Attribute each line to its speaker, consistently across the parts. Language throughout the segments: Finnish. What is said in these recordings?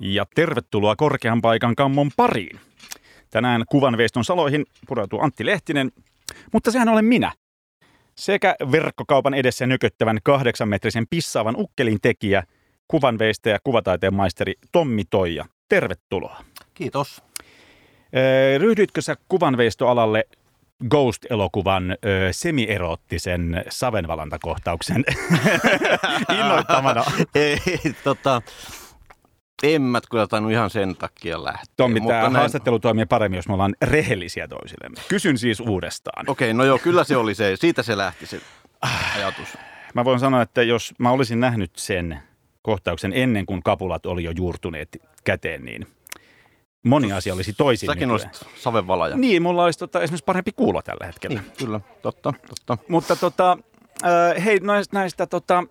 Speaker 1: Ja tervetuloa korkean paikan kammon pariin. Tänään kuvanveiston saloihin pureutuu Antti Lehtinen, mutta sehän olen minä. Sekä verkkokaupan edessä nököttävän kahdeksanmetrisen pissaavan ukkelin tekijä, kuvanveistäjä ja kuvataiteen maisteri Tommi Toija. Tervetuloa.
Speaker 2: Kiitos.
Speaker 1: Ryhdytkö sä kuvanveistoalalle Ghost-elokuvan ö, semieroottisen savenvalantakohtauksen innoittamana?
Speaker 2: Ei, tota, en mä kyllä tainnut ihan sen takia lähteä.
Speaker 1: Tommi, tämä näin... haastattelu toimii paremmin, jos me ollaan rehellisiä toisillemme. Kysyn siis uudestaan.
Speaker 2: Okei, okay, no joo, kyllä se oli se. Siitä se lähti se ajatus.
Speaker 1: Mä voin sanoa, että jos mä olisin nähnyt sen kohtauksen ennen kuin kapulat oli jo juurtuneet käteen, niin moni asia olisi toisin.
Speaker 2: Säkin olisit savenvalaja.
Speaker 1: Niin, mulla olisi tota, esimerkiksi parempi kuulo tällä hetkellä.
Speaker 2: Niin, kyllä, totta, totta.
Speaker 1: Mutta tota, äh, hei, näistä, näistä tota,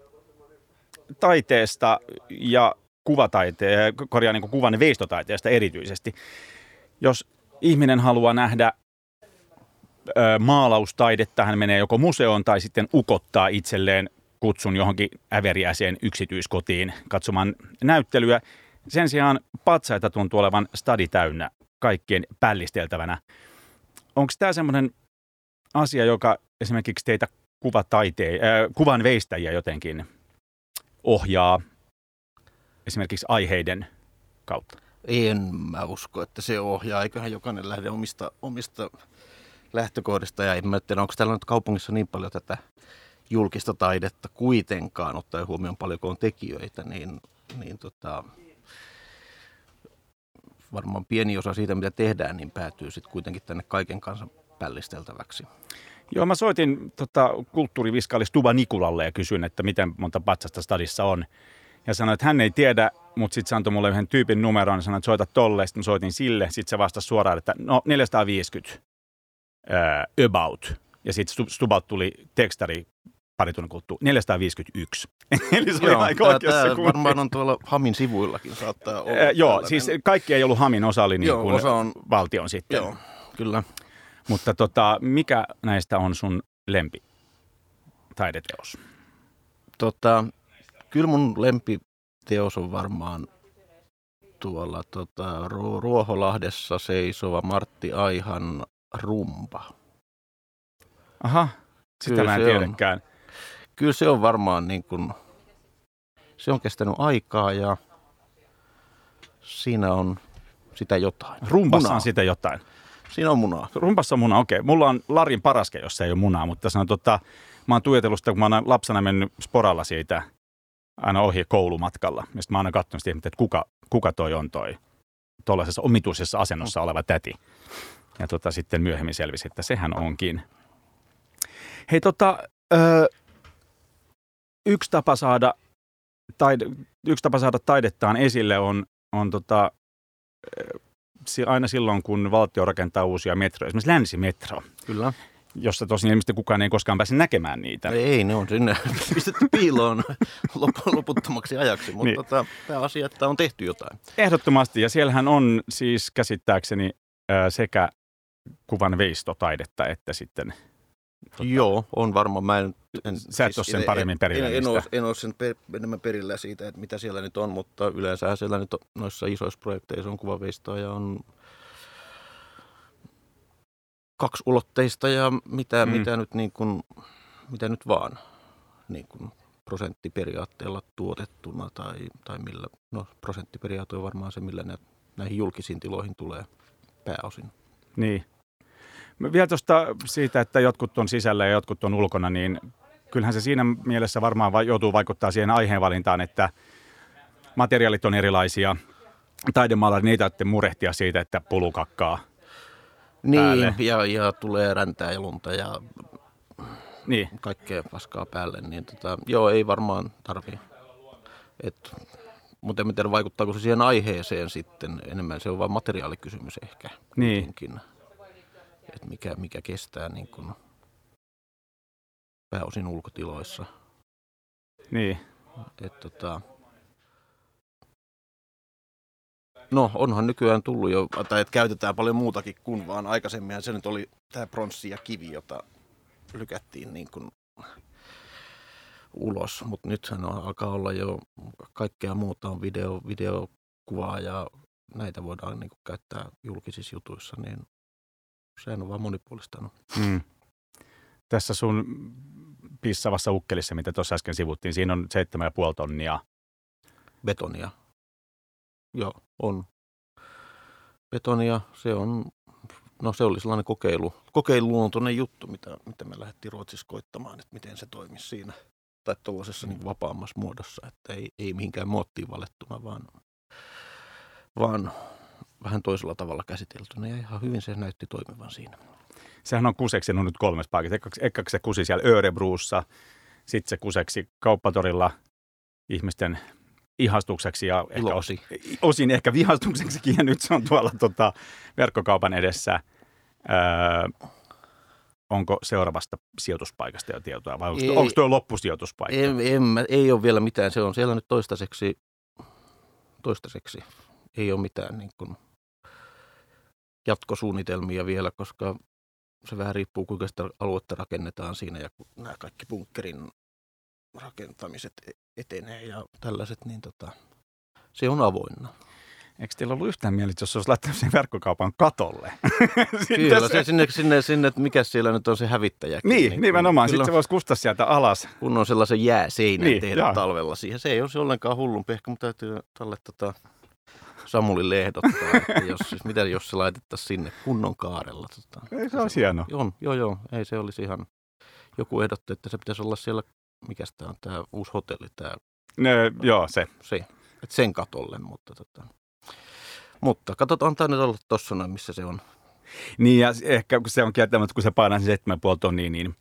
Speaker 1: taiteesta ja kuvataiteen, korjaa niin kuvan veistotaiteesta erityisesti. Jos ihminen haluaa nähdä maalaustaidetta, hän menee joko museoon tai sitten ukottaa itselleen kutsun johonkin äveriäiseen yksityiskotiin katsomaan näyttelyä. Sen sijaan patsaita tuntuu olevan stadi täynnä kaikkien pällisteltävänä. Onko tämä semmoinen asia, joka esimerkiksi teitä kuvataiteen, äh, kuvan veistäjiä jotenkin ohjaa esimerkiksi aiheiden kautta?
Speaker 2: En mä usko, että se ohjaa. Eiköhän jokainen lähde omista, omista lähtökohdista. Ja en mä tiedä, onko täällä nyt kaupungissa niin paljon tätä julkista taidetta kuitenkaan, ottaen huomioon paljonko on tekijöitä, niin, niin tota, varmaan pieni osa siitä, mitä tehdään, niin päätyy sitten kuitenkin tänne kaiken kanssa pällisteltäväksi.
Speaker 1: Joo, mä soitin tota, kulttuuriviskaalis Tuva Nikulalle ja kysyin, että miten monta patsasta stadissa on ja sanoi, että hän ei tiedä, mutta sitten se antoi mulle yhden tyypin numeron ja sanoi, että soita tolle. Sitten soitin sille, sitten se vastasi suoraan, että no 450 uh, about. Ja sitten Stubalta tuli tekstari pari tunnin kuluttua, 451. Eli se
Speaker 2: joo, oli aika oikeassa tämä varmaan on tuolla Hamin sivuillakin saattaa olla.
Speaker 1: Äh, joo, tällainen. siis kaikki ei ollut Hamin osa, oli niin joo, kuin osa on, valtion sitten.
Speaker 2: Joo, kyllä.
Speaker 1: Mutta tota, mikä näistä on sun lempi taideteos?
Speaker 2: Tota, kyllä mun lempiteos on varmaan tuolla tota, Ruoholahdessa seisova Martti Aihan rumpa.
Speaker 1: Aha, sitä kyllä mä en tiedäkään. On,
Speaker 2: kyllä se on varmaan niin kuin, se on kestänyt aikaa ja siinä on sitä jotain.
Speaker 1: Rumpassa munaa. on sitä jotain.
Speaker 2: Siinä on munaa.
Speaker 1: Rumpassa on munaa, okei. Okay. Mulla on Larin paraske, jossa ei ole munaa, mutta sanon, tota, mä oon tuetellut sitä, kun mä oon lapsena mennyt sporalla siitä aina ohi koulumatkalla. Ja sitten mä aina katsonut sitä, että kuka, kuka toi on toi tuollaisessa omituisessa asennossa oleva täti. Ja tota, sitten myöhemmin selvisi, että sehän onkin. Hei tota, ö, yksi tapa saada taide, yksi tapa saada taidettaan esille on, on tota, aina silloin, kun valtio rakentaa uusia metroja, esimerkiksi länsimetro.
Speaker 2: Kyllä
Speaker 1: jossa tosin ilmeisesti kukaan ei koskaan pääse näkemään niitä.
Speaker 2: Ei, ne on sinne pistetty piiloon loputtomaksi ajaksi, mutta niin. tota, pääasia, että on tehty jotain.
Speaker 1: Ehdottomasti, ja siellähän on siis käsittääkseni sekä kuvan veistotaidetta että sitten...
Speaker 2: Tota, Joo, on varmaan. Mä en,
Speaker 1: en, Sä et siis, ole sen paremmin perillä.
Speaker 2: En, en, ole, en ole sen per, enemmän perillä siitä, että mitä siellä nyt on, mutta yleensä siellä nyt on, noissa isoissa projekteissa on kuvaveistoa ja on kaksiulotteista ja mitä, mm. mitä, nyt, niin kuin, mitä nyt vaan niin kuin prosenttiperiaatteella tuotettuna tai, tai millä, no prosenttiperiaate on varmaan se, millä ne, näihin julkisiin tiloihin tulee pääosin.
Speaker 1: Niin. Vielä tuosta siitä, että jotkut on sisällä ja jotkut on ulkona, niin kyllähän se siinä mielessä varmaan joutuu vaikuttaa siihen aiheenvalintaan, että materiaalit on erilaisia. Taidemaalari ei tarvitse murehtia siitä, että pulu
Speaker 2: niin, ja, ja tulee räntää ja lunta ja niin. kaikkea paskaa päälle, niin tota, joo, ei varmaan tarvi. Et, mutta en tiedä, vaikuttaako se siihen aiheeseen sitten enemmän. Se on vain materiaalikysymys ehkä.
Speaker 1: Niin.
Speaker 2: Et mikä, mikä kestää niin kun pääosin ulkotiloissa.
Speaker 1: Niin.
Speaker 2: Et, tota, No onhan nykyään tullut jo, tai että käytetään paljon muutakin kuin vaan aikaisemmin. Se nyt oli tämä pronssi ja kivi, jota lykättiin niin kuin ulos, mutta nythän on, alkaa olla jo kaikkea muuta, on video, video kuvaa ja näitä voidaan niin kuin käyttää julkisissa jutuissa, niin sehän on vaan monipuolistanut. Mm.
Speaker 1: Tässä sun pissavassa ukkelissa, mitä tuossa äsken sivuttiin, siinä on 7,5 tonnia.
Speaker 2: Betonia. Joo, on. Betonia, se on, no se oli sellainen kokeilu, kokeiluluontoinen juttu, mitä, mitä me lähdettiin Ruotsissa koittamaan, että miten se toimisi siinä tai tuollaisessa niin vapaammassa muodossa, että ei, ei mihinkään muottiin valettuna, vaan, vaan vähän toisella tavalla käsiteltynä ja ihan hyvin se näytti toimivan siinä.
Speaker 1: Sehän on kuseksi on nyt kolmes paikassa. Eka se kusi siellä Örebruussa, sitten se kuseksi kauppatorilla ihmisten ihastukseksi ja ehkä osin, osin ehkä vihastukseksi ja nyt se on tuolla tota, verkkokaupan edessä. Öö, onko seuraavasta sijoituspaikasta jo tietoa vai onko, onko tuo loppusijoituspaikka?
Speaker 2: En, en, ei ole vielä mitään, se on siellä nyt toistaiseksi, toistaiseksi ei ole mitään niin kuin jatkosuunnitelmia vielä, koska se vähän riippuu, kuinka sitä aluetta rakennetaan siinä ja kun nämä kaikki bunkkerin rakentamiset etenee ja tällaiset, niin tota, se on avoinna.
Speaker 1: Eikö teillä ollut yhtään mieli, jos se olisi laittanut sen verkkokaupan katolle?
Speaker 2: Kyllä, se sinne, sinne, sinne, että mikä siellä nyt on se hävittäjä.
Speaker 1: Niin, niin nimenomaan. Sitten se voisi kustaa sieltä alas.
Speaker 2: Kun on sellaisen jääseinän niin, tehdä jaa. talvella siihen. Se ei olisi ollenkaan hullumpi. Ehkä mun täytyy tälle tota, Samulille ehdottaa, että jos, siis, mitä jos se laitettaisiin sinne kunnon kaarella. Tota,
Speaker 1: ei se olisi hieno.
Speaker 2: On, joo, joo. Ei se olisi ihan... Joku ehdotti, että se pitäisi olla siellä, mikä tämä on, tämä uusi hotelli, tämä...
Speaker 1: No, joo, se.
Speaker 2: Se, että sen katolle, mutta tota... Mutta katsotaan tämä nyt olla tuossa missä se on.
Speaker 1: Niin ja ehkä kun se on kieltämättä, kun se painaa sen 7,5 tonnia, niin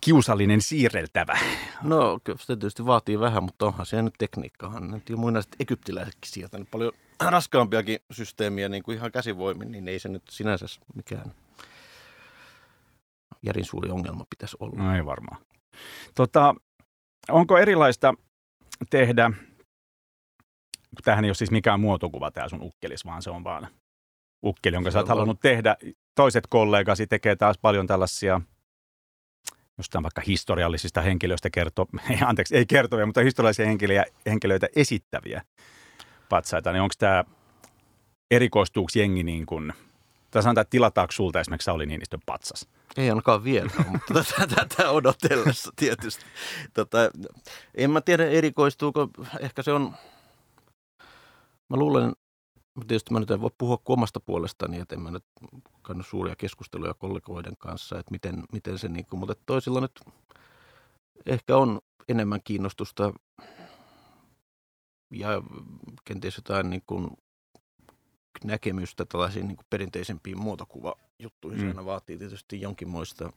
Speaker 1: kiusallinen siirreltävä.
Speaker 2: No kyllä se tietysti vaatii vähän, mutta onhan se nyt tekniikkahan. Nyt jo muinaiset egyptiläisetkin sieltä nyt paljon raskaampiakin systeemiä niin kuin ihan käsivoimin, niin ei se nyt sinänsä mikään järin suuri ongelma pitäisi olla.
Speaker 1: No ei varmaan. Tota, onko erilaista tehdä tämähän ei ole siis mikään muotokuva tämä sun ukkelis, vaan se on vaan ukkeli, jonka se sä oot halunnut tehdä. Toiset kollegasi tekee taas paljon tällaisia, jostain vaikka historiallisista henkilöistä kertoo, ei, anteeksi, ei kertovia, mutta historiallisia henkilöitä, henkilöitä esittäviä patsaita, niin onko tämä, erikoistuuko jengi niin kuin, tai sanotaan, että tilataanko sulta esimerkiksi Sauli Niinistön patsas?
Speaker 2: Ei ainakaan vielä, mutta tätä, tätä odotellessa tietysti. Tota, en mä tiedä erikoistuuko, ehkä se on Mä luulen, tietysti mä nyt en voi puhua omasta puolestani, että en mä nyt käynyt suuria keskusteluja kollegoiden kanssa, että miten, miten se, niin kuin, mutta toisilla nyt ehkä on enemmän kiinnostusta ja kenties jotain niin kuin näkemystä tällaisiin niin perinteisempiin muotokuvajuttuihin. Mm. Se aina vaatii tietysti jonkinmoista,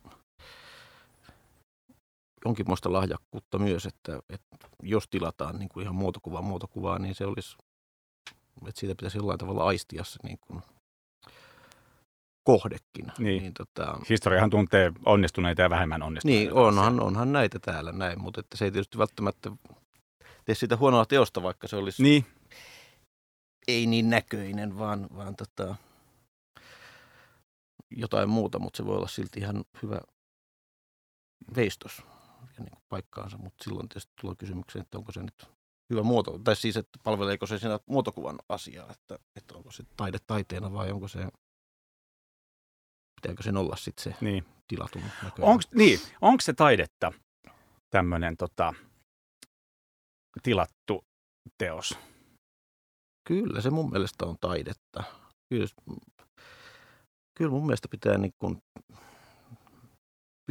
Speaker 2: jonkinmoista lahjakkuutta myös, että, että jos tilataan niin kuin ihan muotokuvaa muotokuvaa, niin se olisi että siitä pitäisi jollain tavalla aistia se niin kuin kohdekin.
Speaker 1: Niin. niin tota, Historiahan tuntee onnistuneita ja vähemmän onnistuneita.
Speaker 2: Niin, onhan, onhan näitä täällä näin, mutta että se ei tietysti välttämättä tee sitä huonoa teosta, vaikka se olisi
Speaker 1: niin.
Speaker 2: Ei niin näköinen, vaan, vaan tota, jotain muuta, mutta se voi olla silti ihan hyvä veistos ja niin paikkaansa, mutta silloin tietysti tulee kysymykseen, että onko se nyt hyvä muoto, tai siis, että palveleeko se siinä muotokuvan asiaa, että, että onko se taide taiteena vai onko se, pitääkö sen olla sitten se niin. tilatun
Speaker 1: Onko niin, onko se taidetta tämmöinen tota, tilattu teos?
Speaker 2: Kyllä se mun mielestä on taidetta. Kyllä, kyllä mun mielestä pitää niin kuin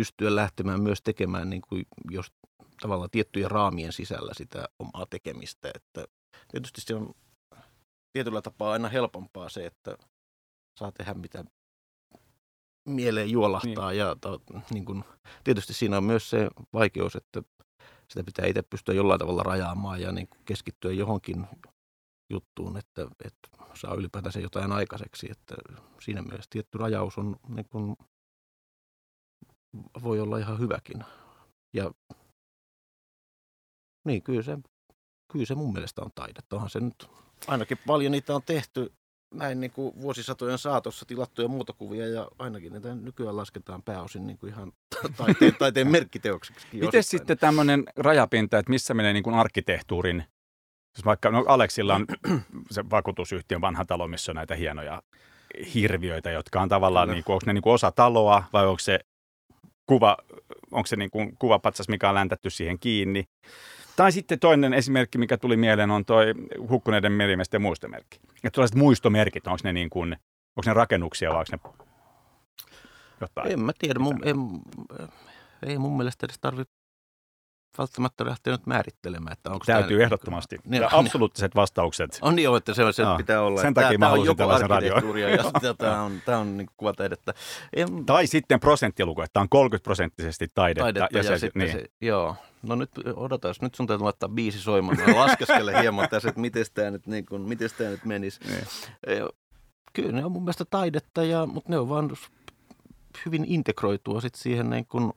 Speaker 2: pystyä lähtemään myös tekemään, niin kuin jos tavallaan tiettyjen raamien sisällä sitä omaa tekemistä. Että tietysti se on tietyllä tapaa aina helpompaa se, että saa tehdä mitä mieleen juolahtaa. Niin. Ja to, niin kun, tietysti siinä on myös se vaikeus, että sitä pitää itse pystyä jollain tavalla rajaamaan ja niin keskittyä johonkin juttuun, että, että saa ylipäätänsä jotain aikaiseksi. Että siinä mielessä tietty rajaus on, niin kun, voi olla ihan hyväkin. Ja niin, kyllä se, kyllä se mun mielestä on taidetta. Onhan se nyt, ainakin paljon niitä on tehty näin niin kuin vuosisatojen saatossa tilattuja muutokuvia ja ainakin niitä nykyään lasketaan pääosin niin kuin ihan taiteen, taiteen merkkiteokseksi.
Speaker 1: Miten sitten tämmöinen rajapinta, että missä menee niin kuin arkkitehtuurin Jos vaikka no Aleksilla on se vakuutusyhtiön vanha talo, missä on näitä hienoja hirviöitä, jotka on tavallaan, niin kuin, onko ne niin kuin osa taloa vai onko se kuva, onko se niin kuin kuvapatsas, mikä on läntätty siihen kiinni. Tai sitten toinen esimerkki, mikä tuli mieleen, on toi hukkuneiden merimiesten muistomerkki. Että tällaiset muistomerkit, onko ne, niin kuin, onko ne rakennuksia vai onko ne
Speaker 2: jotain? En mä tiedä. Mun, en, ei mun mielestä edes tarvitse välttämättä lähteä nyt määrittelemään. Että onko
Speaker 1: Täytyy tämä, ehdottomasti. Niin, ja absoluuttiset niin, vastaukset.
Speaker 2: On niin, että se, se no, pitää olla.
Speaker 1: Sen takia tämä, mä halusin tällaisen
Speaker 2: radioon. ja tämä on, tämä on niin kuvataidetta.
Speaker 1: En... Tai sitten prosenttiluku, että on 30 prosenttisesti taidetta.
Speaker 2: taidetta ja, ja se, sitten niin. se, joo. No nyt odotas, nyt sun täytyy laittaa biisi soimaan. Mä laskeskele hieman tässä, että miten tämä nyt, niin kuin, miten tämä nyt menisi. Niin. Kyllä ne on mun mielestä taidetta, ja, mutta ne on vaan hyvin integroitua sit siihen niin kuin,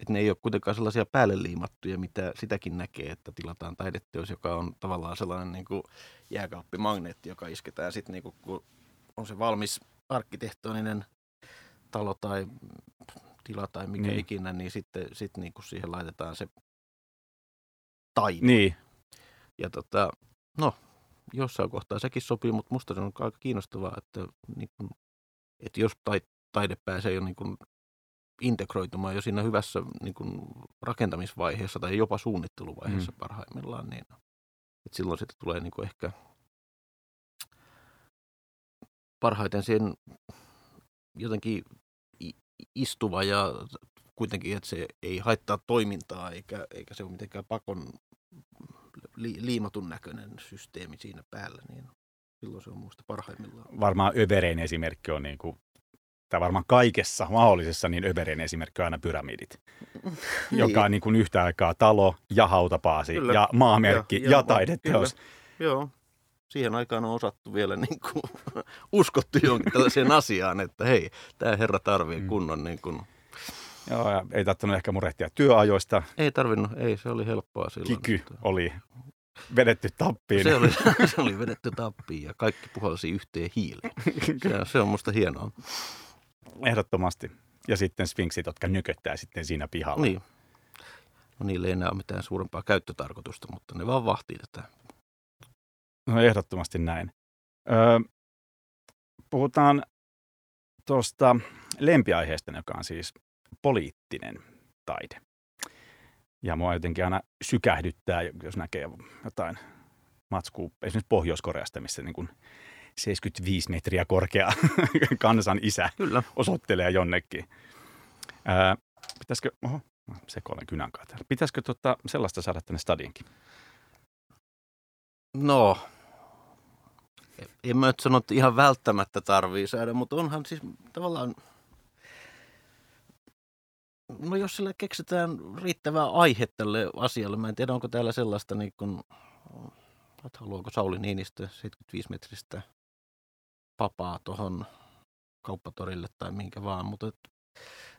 Speaker 2: että ne ei ole kuitenkaan sellaisia päälle liimattuja, mitä sitäkin näkee, että tilataan taideteos, joka on tavallaan sellainen niin kuin jääkaappimagneetti, joka isketään sitten, niin kuin, kun on se valmis arkkitehtoninen talo tai tila tai mikä niin. ikinä, niin sitten sit niin kuin siihen laitetaan se taide.
Speaker 1: Niin.
Speaker 2: Ja tota, no, jossain kohtaa sekin sopii, mutta musta se on aika kiinnostavaa, että, niin kuin, että jos taide pääsee jo niin kuin integroitumaan jo siinä hyvässä niin kuin rakentamisvaiheessa tai jopa suunnitteluvaiheessa mm. parhaimmillaan, niin että silloin sitten tulee niin kuin ehkä parhaiten siihen jotenkin istuva ja kuitenkin, että se ei haittaa toimintaa eikä, eikä se ole mitenkään pakon li, liimatun näköinen systeemi siinä päällä, niin silloin se on minusta parhaimmillaan.
Speaker 1: Varmaan överein esimerkki on niin kuin tai varmaan kaikessa mahdollisessa, niin Öberin esimerkki on aina pyramidit, niin. joka on niin kuin yhtä aikaa talo ja hautapaasi kyllä. ja maamerkki ja, ja, ja taideteos. Kyllä.
Speaker 2: Joo, siihen aikaan on osattu vielä niin kuin, uskottu jonkin tällaiseen asiaan, että hei, tämä herra tarvii mm. kunnon niin kuin,
Speaker 1: Joo, ja ei tarvinnut ehkä murehtia työajoista.
Speaker 2: Ei tarvinnut, ei, se oli helppoa silloin.
Speaker 1: Kiky että... oli vedetty tappiin.
Speaker 2: Se oli, se oli vedetty tappiin ja kaikki puhalsi yhteen hiileen. Se, se on musta hienoa.
Speaker 1: Ehdottomasti. Ja sitten sfinksit, jotka nyköttää sitten siinä pihalla.
Speaker 2: Niin. No niille ei enää ole mitään suurempaa käyttötarkoitusta, mutta ne vaan vahtii tätä.
Speaker 1: No ehdottomasti näin. Öö, puhutaan tuosta lempiaiheesta, joka on siis poliittinen taide. Ja mua jotenkin aina sykähdyttää, jos näkee jotain matskua esimerkiksi Pohjois-Koreasta, missä niin kuin 75 metriä korkea kansan isä Kyllä. osoittelee jonnekin. Ää, pitäisikö, oho, sekoilen kynän kanssa Pitäisikö tota, sellaista saada tänne stadionkin?
Speaker 2: No, en mä nyt sano, että ihan välttämättä tarvii saada, mutta onhan siis tavallaan, no jos sille keksitään riittävää aihe tälle asialle, mä en tiedä onko täällä sellaista niin kuin, haluaako Sauli Niinistö 75 metristä papaa tuohon kauppatorille tai minkä vaan, mutta et,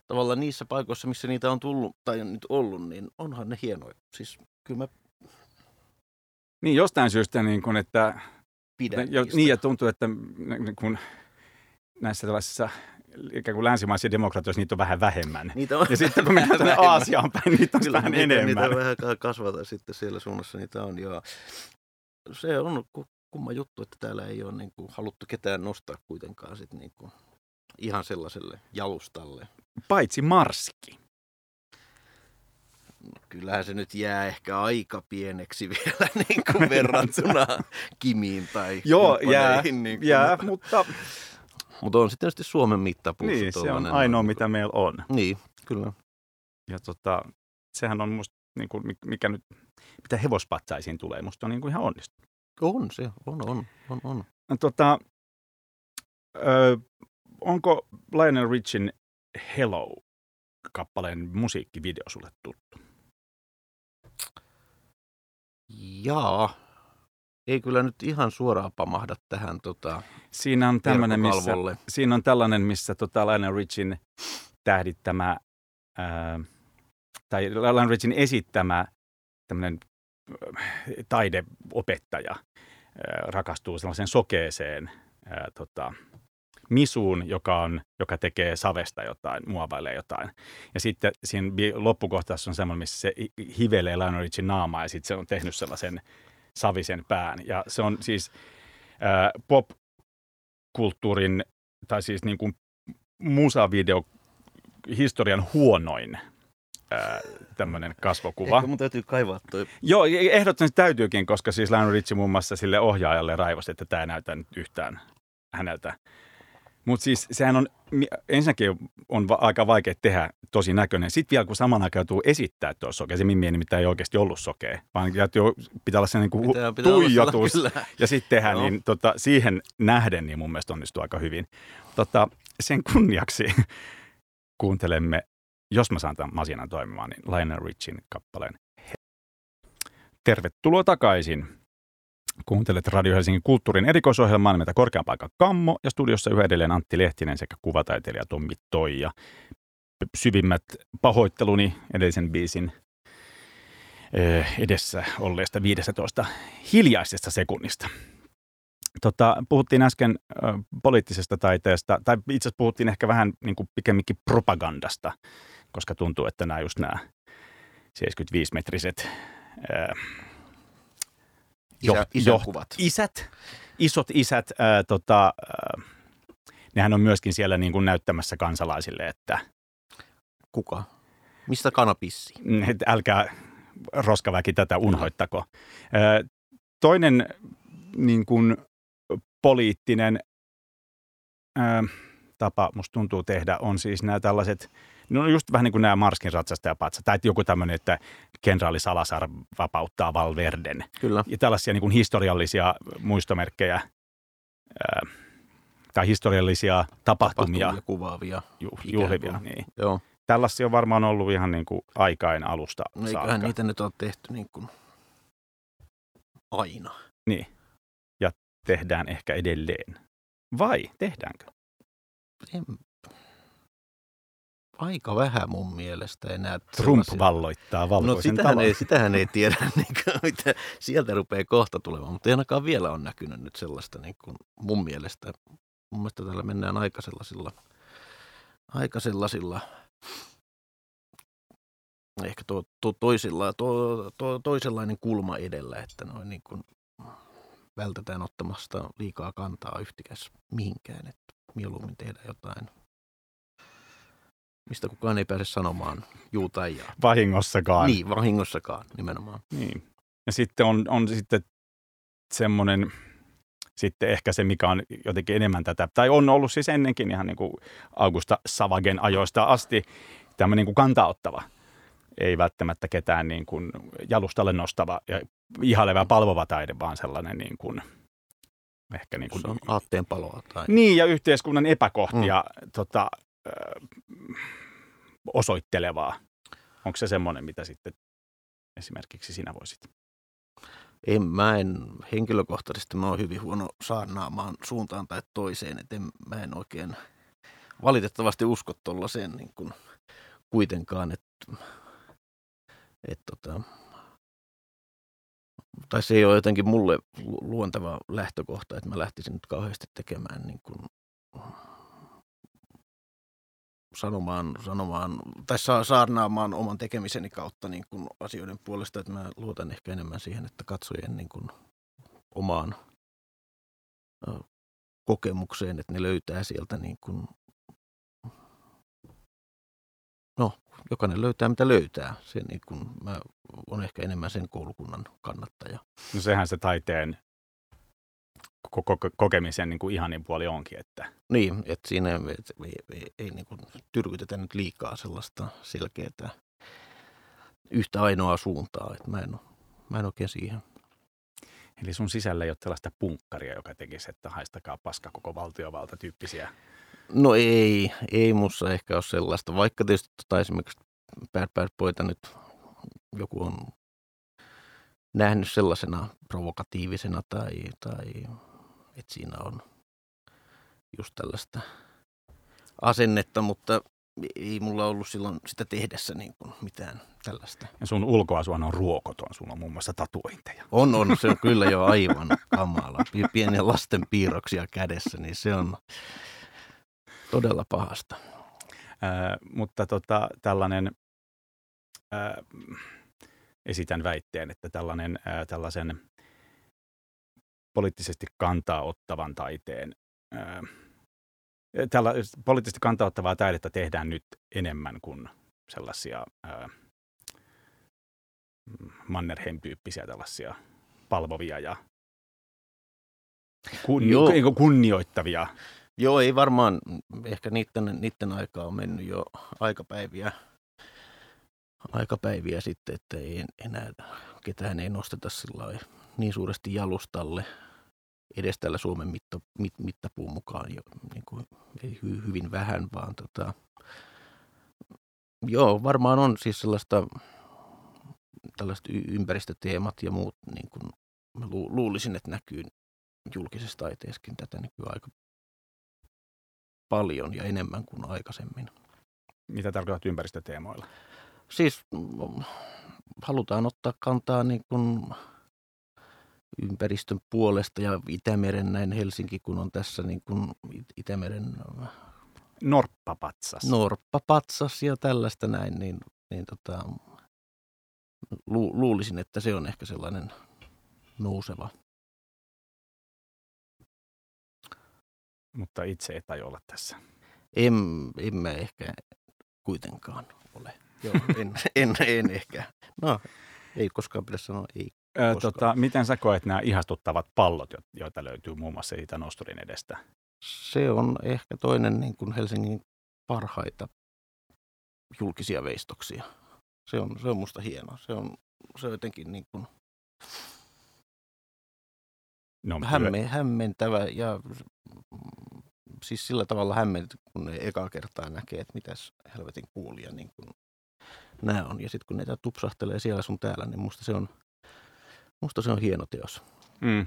Speaker 2: tavallaan niissä paikoissa, missä niitä on tullut tai on nyt ollut, niin onhan ne hienoja. Siis kyllä mä...
Speaker 1: Niin jostain syystä, niin kun, että...
Speaker 2: Pidän
Speaker 1: jo, Niin ja tuntuu, että kun näissä tällaisissa ikään kuin länsimaisissa demokratioissa niitä on vähän vähemmän.
Speaker 2: Niitä on
Speaker 1: ja sitten kun mennään tuonne Aasiaan päin, niitä on vähän niitä, enemmän.
Speaker 2: Niitä vähän kasvata sitten siellä suunnassa, niitä on joo. Se on, kumma juttu, että täällä ei ole niin kuin, haluttu ketään nostaa kuitenkaan sit, niin kuin, ihan sellaiselle jalustalle.
Speaker 1: Paitsi Marski.
Speaker 2: No, kyllähän se nyt jää ehkä aika pieneksi vielä niin kuin verrattuna Kimiin tai
Speaker 1: Joo, jää, niin kuin, jää mutta...
Speaker 2: Mutta on sitten tietysti Suomen mittapuussa.
Speaker 1: Niin, se on ainoa, mitä meillä on.
Speaker 2: Niin, kyllä.
Speaker 1: Ja tota, sehän on musta, niin kuin, mikä nyt, mitä hevospatsaisiin tulee, musta on niin kuin ihan onnistunut.
Speaker 2: On se, on, on, on, on.
Speaker 1: No, tota, ö, onko Lionel Richin Hello-kappaleen musiikkivideo sulle tuttu?
Speaker 2: Jaa, ei kyllä nyt ihan suoraan pamahda tähän tota,
Speaker 1: siinä on tämmöinen, missä, siinä on tällainen, missä tota Lionel Richin tähdittämä, ää, tai Lionel Richin esittämä tämmöinen taideopettaja rakastuu sellaiseen sokeeseen ää, tota, misuun, joka, on, joka tekee savesta jotain, muovailee jotain. Ja sitten siinä loppukohtaisessa on semmoinen, missä se hivelee Lionel Richin naamaa ja sitten se on tehnyt sellaisen savisen pään. Ja se on siis äh, pop-kulttuurin, tai siis niin kuin musavideo historian huonoin tämmöinen kasvokuva.
Speaker 2: Ehkä mun täytyy kaivaa toi.
Speaker 1: Joo, ehdottomasti täytyykin, koska siis Lionel Richie muun muassa sille ohjaajalle raivosi, että tämä ei näytä nyt yhtään häneltä. Mutta siis sehän on, ensinnäkin on va- aika vaikea tehdä tosi näköinen. Sitten vielä kun saman aikaan joutuu esittää, olisi sokea. Se Mimmi nimittäin ei oikeasti ollut sokea, vaan pitää olla se niin kuin pitää, pitää tuijotus. ja sitten tehdä, no. niin tota, siihen nähden niin mun mielestä onnistuu aika hyvin. Tota, sen kunniaksi kuuntelemme jos mä saan tämän masinan toimimaan, niin Lionel Richin kappaleen. Tervetuloa takaisin. Kuuntelet Radio Helsingin kulttuurin erikoisohjelmaa nimeltä Korkean paikan Kammo ja studiossa yhä edelleen Antti Lehtinen sekä kuvataiteilija Tommi Toija. Syvimmät pahoitteluni edellisen biisin eh, edessä olleesta 15 hiljaisesta sekunnista. Tota, puhuttiin äsken ö, poliittisesta taiteesta, tai itse asiassa puhuttiin ehkä vähän niin kuin pikemminkin propagandasta koska tuntuu, että nämä just nämä 75-metriset ää,
Speaker 2: jo, Isä, jo, kuvat.
Speaker 1: isät, isot isät, ää, tota, ää, nehän on myöskin siellä niin kuin näyttämässä kansalaisille, että
Speaker 2: kuka? Mistä kanapissi?
Speaker 1: Älkää roskaväki tätä unhoittako. Ää, toinen niin kuin poliittinen ää, tapa, musta tuntuu tehdä, on siis nämä tällaiset No just vähän niin kuin nämä Marskin ratsastajapatsat, tai joku tämmöinen, että kenraali Salasar vapauttaa Valverden.
Speaker 2: Kyllä.
Speaker 1: Ja tällaisia niin kuin historiallisia muistomerkkejä ää, tai historiallisia tapahtumia. Tapahtumia
Speaker 2: kuvaavia.
Speaker 1: Ju, juhlivia, niin.
Speaker 2: Joo.
Speaker 1: Tällaisia on varmaan ollut ihan niin kuin aikain alusta
Speaker 2: no, eiköhän saakka. niitä nyt ole tehty niin kuin aina.
Speaker 1: Niin. Ja tehdään ehkä edelleen. Vai tehdäänkö?
Speaker 2: En, aika vähän mun mielestä enää.
Speaker 1: Trump sellaisia. valloittaa valkoisen
Speaker 2: No sitähän ei, sitähän ei tiedä, niin kuin, mitä sieltä rupeaa kohta tulemaan, mutta ei ainakaan vielä on näkynyt nyt sellaista niin kuin mun mielestä. Mun mielestä täällä mennään aika sellaisilla, aika sellaisilla ehkä to, to, toisilla, to, to, toisenlainen kulma edellä, että noin niin kuin vältetään ottamasta liikaa kantaa yhtikäs mihinkään, että mieluummin tehdä jotain – mistä kukaan ei pääse sanomaan juu tai jaa.
Speaker 1: Vahingossakaan.
Speaker 2: Niin, vahingossakaan nimenomaan.
Speaker 1: Niin. Ja sitten on, on sitten semmoinen, sitten ehkä se, mikä on jotenkin enemmän tätä, tai on ollut siis ennenkin ihan niin kuin Augusta Savagen ajoista asti, tämmöinen niin kantaottava. Ei välttämättä ketään niin kuin jalustalle nostava ja ihaileva palvova taide, vaan sellainen niin kuin, ehkä niin kuin,
Speaker 2: se on aatteen paloa. Tai...
Speaker 1: Niin, ja yhteiskunnan epäkohtia mm. tota, osoittelevaa. Onko se semmoinen, mitä sitten esimerkiksi sinä voisit?
Speaker 2: En, mä en henkilökohtaisesti, mä oon hyvin huono saarnaamaan suuntaan tai toiseen, että en, mä en oikein valitettavasti usko tuollaiseen niin kuin kuitenkaan, että, että tota, tai se ei ole jotenkin mulle luonteva lähtökohta, että mä lähtisin nyt kauheasti tekemään niin kuin sanomaan, sanomaan tai sa- saarnaamaan oman tekemiseni kautta niin kuin asioiden puolesta, että mä luotan ehkä enemmän siihen, että katsojien niin kuin omaan kokemukseen, että ne löytää sieltä niin kuin, no, jokainen löytää mitä löytää. Se niin kuin, mä on ehkä enemmän sen koulukunnan kannattaja.
Speaker 1: No sehän se taiteen kokemisen niin kuin ihanin puoli onkin. Että.
Speaker 2: Niin, että siinä et, ei, ei, ei niin kuin tyrkytetä nyt liikaa sellaista selkeää yhtä ainoaa suuntaa, että mä en, mä en oikein siihen.
Speaker 1: Eli sun sisällä ei ole tällaista punkkaria, joka tekisi, että haistakaa paska koko valtiovalta tyyppisiä?
Speaker 2: No ei, ei mussa ehkä ole sellaista, vaikka tietysti tota esimerkiksi Bad Bad Boyta nyt joku on nähnyt sellaisena provokatiivisena tai, tai että siinä on just tällaista asennetta, mutta ei mulla ollut silloin sitä tehdessä niin kuin mitään tällaista.
Speaker 1: Ja sun ulkoasuhan on ruokoton, sulla on muun muassa tatuointeja.
Speaker 2: On, on, se on kyllä jo aivan kamala. Pieniä lasten piirroksia kädessä, niin se on todella pahasta.
Speaker 1: Äh, mutta tota, tällainen, äh, esitän väitteen, että tällainen, äh, tällaisen poliittisesti kantaa ottavan taiteen. Tällä poliittisesti kantaa ottavaa taidetta tehdään nyt enemmän kuin sellaisia Mannerheim-tyyppisiä tällaisia palvovia ja kun, Joo. Niin kunnioittavia.
Speaker 2: Joo, ei varmaan, ehkä niiden, niiden aikaa on mennyt jo aikapäiviä, aikapäiviä sitten, että ei enää ketään ei nosteta sillä niin suuresti jalustalle edes tällä Suomen mitta, mit, mittapuun mukaan jo, niin kuin, ei hy, hyvin vähän, vaan tota, joo, varmaan on siis sellaista tällaiset ympäristöteemat ja muut, niin kuin mä luulisin, että näkyy julkisessa taiteessakin tätä nykyään aika paljon ja enemmän kuin aikaisemmin.
Speaker 1: Mitä tarkoitat ympäristöteemoilla?
Speaker 2: Siis mm, halutaan ottaa kantaa niin kuin ympäristön puolesta ja Itämeren näin Helsinki, kun on tässä niin kuin Itämeren
Speaker 1: Norppapatsas.
Speaker 2: Norppapatsas ja tällaista näin, niin, niin tota, lu, luulisin, että se on ehkä sellainen nouseva.
Speaker 1: Mutta itse et aio olla tässä.
Speaker 2: En, en mä ehkä kuitenkaan ole. Joo, en, en, en ehkä. No, ei koskaan pidä sanoa ei.
Speaker 1: Ö, tota, miten sä koet nämä ihastuttavat pallot, joita löytyy muun muassa siitä nosturin edestä?
Speaker 2: Se on ehkä toinen niin kuin Helsingin parhaita julkisia veistoksia. Se on, se on musta hienoa. Se on, se on jotenkin niin kuin no, hämme, hämmentävä ja siis sillä tavalla hämmentävä, kun ne eka kertaa näkee, että mitäs helvetin kuulia niin kuin nämä on. Ja sitten kun niitä tupsahtelee siellä sun täällä, niin musta se on, musta se on hieno teos. Mm.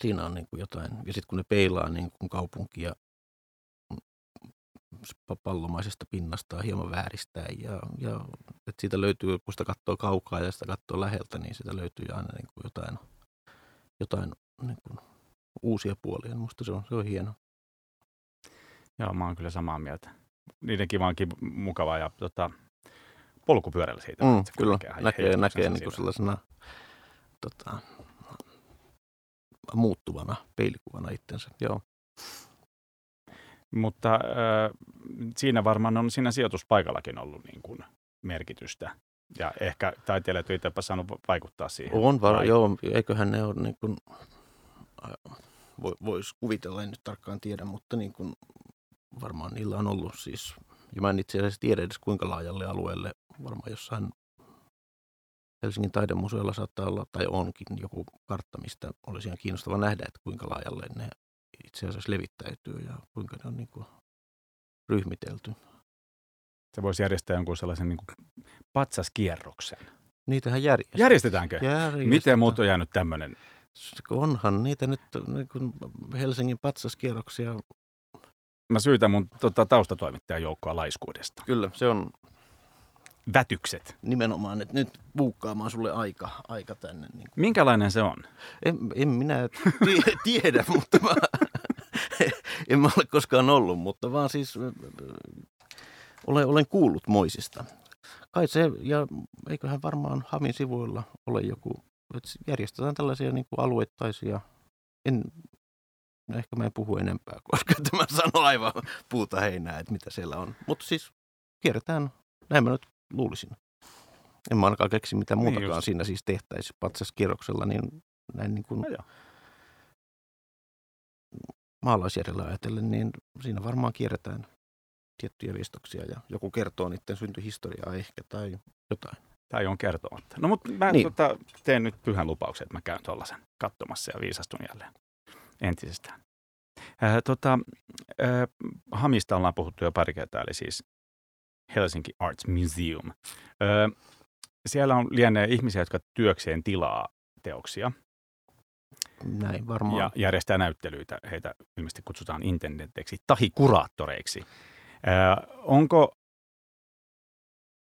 Speaker 2: Siinä on niin kuin jotain. Ja sitten kun ne peilaa niin kuin kaupunkia pallomaisesta pinnasta hieman vääristää. Ja, ja että siitä löytyy, kun sitä katsoo kaukaa ja sitä katsoo läheltä, niin sitä löytyy aina niin kuin jotain, jotain niin kuin uusia puolia. Minusta se on, se on hieno.
Speaker 1: Joo, mä oon kyllä samaa mieltä. Niidenkin vaankin mukavaa ja tota, polkupyörällä siitä.
Speaker 2: Mm, kyllä, näkee, näkee niin kuin sellaisena tota, muuttuvana peilikuvana itsensä. Joo.
Speaker 1: Mutta äh, siinä varmaan on siinä sijoituspaikallakin ollut niin kuin merkitystä. Ja ehkä taiteilijat on itsepäin saanut vaikuttaa siihen.
Speaker 2: On var- joo, eiköhän ne ole niin kuin, voisi kuvitella, en nyt tarkkaan tiedä, mutta niin kuin, varmaan niillä on ollut siis, ja mä en itse asiassa tiedä edes kuinka laajalle alueelle, varmaan jossain Helsingin taidemuseolla saattaa olla, tai onkin joku kartta, mistä olisi ihan kiinnostava nähdä, että kuinka laajalle ne itse asiassa levittäytyy ja kuinka ne on niin kuin ryhmitelty.
Speaker 1: Se voisi järjestää jonkun sellaisen niin kuin patsaskierroksen.
Speaker 2: Niitähän järjestetään.
Speaker 1: Järjestetäänkö? Järjestetään. Miten muut on jäänyt tämmöinen?
Speaker 2: Onhan niitä nyt niin kuin Helsingin patsaskierroksia.
Speaker 1: Mä syytän mun tota, taustatoimittajan joukkoa laiskuudesta.
Speaker 2: Kyllä, se on
Speaker 1: vätykset.
Speaker 2: Nimenomaan, että nyt buukkaamaan sulle aika, aika tänne. Niin
Speaker 1: kuin. Minkälainen se on?
Speaker 2: En, en minä tie, tiedä, mutta mä, en mä ole koskaan ollut, mutta vaan siis olen, olen kuullut moisista. Kai se, ja eiköhän varmaan Hamin sivuilla ole joku, että järjestetään tällaisia niin kuin alueittaisia, en, ehkä mä en puhu enempää, koska tämä sanoo aivan puuta heinää, että mitä siellä on. Mutta siis kierretään, näin mä nyt luulisin. En mä ainakaan keksi mitä niin muutakaan niin siinä siis tehtäisiin patsaskierroksella, niin näin niin kuin no maalaisjärjellä ajatellen, niin siinä varmaan kierretään tiettyjä vistoksia ja joku kertoo niiden syntyhistoriaa ehkä tai jotain.
Speaker 1: Tai on kertomatta. No mutta mä niin. tota, teen nyt pyhän lupauksen, että mä käyn tuollaisen katsomassa ja viisastun jälleen entisestään. Äh, tota, äh, Hamista ollaan puhuttu jo pari kertaa, eli siis Helsinki Arts Museum. Öö, siellä on lienee ihmisiä, jotka työkseen tilaa teoksia.
Speaker 2: Näin varmaan.
Speaker 1: Ja järjestää näyttelyitä. Heitä ilmeisesti kutsutaan intendenteiksi tai kuraattoreiksi. Öö, onko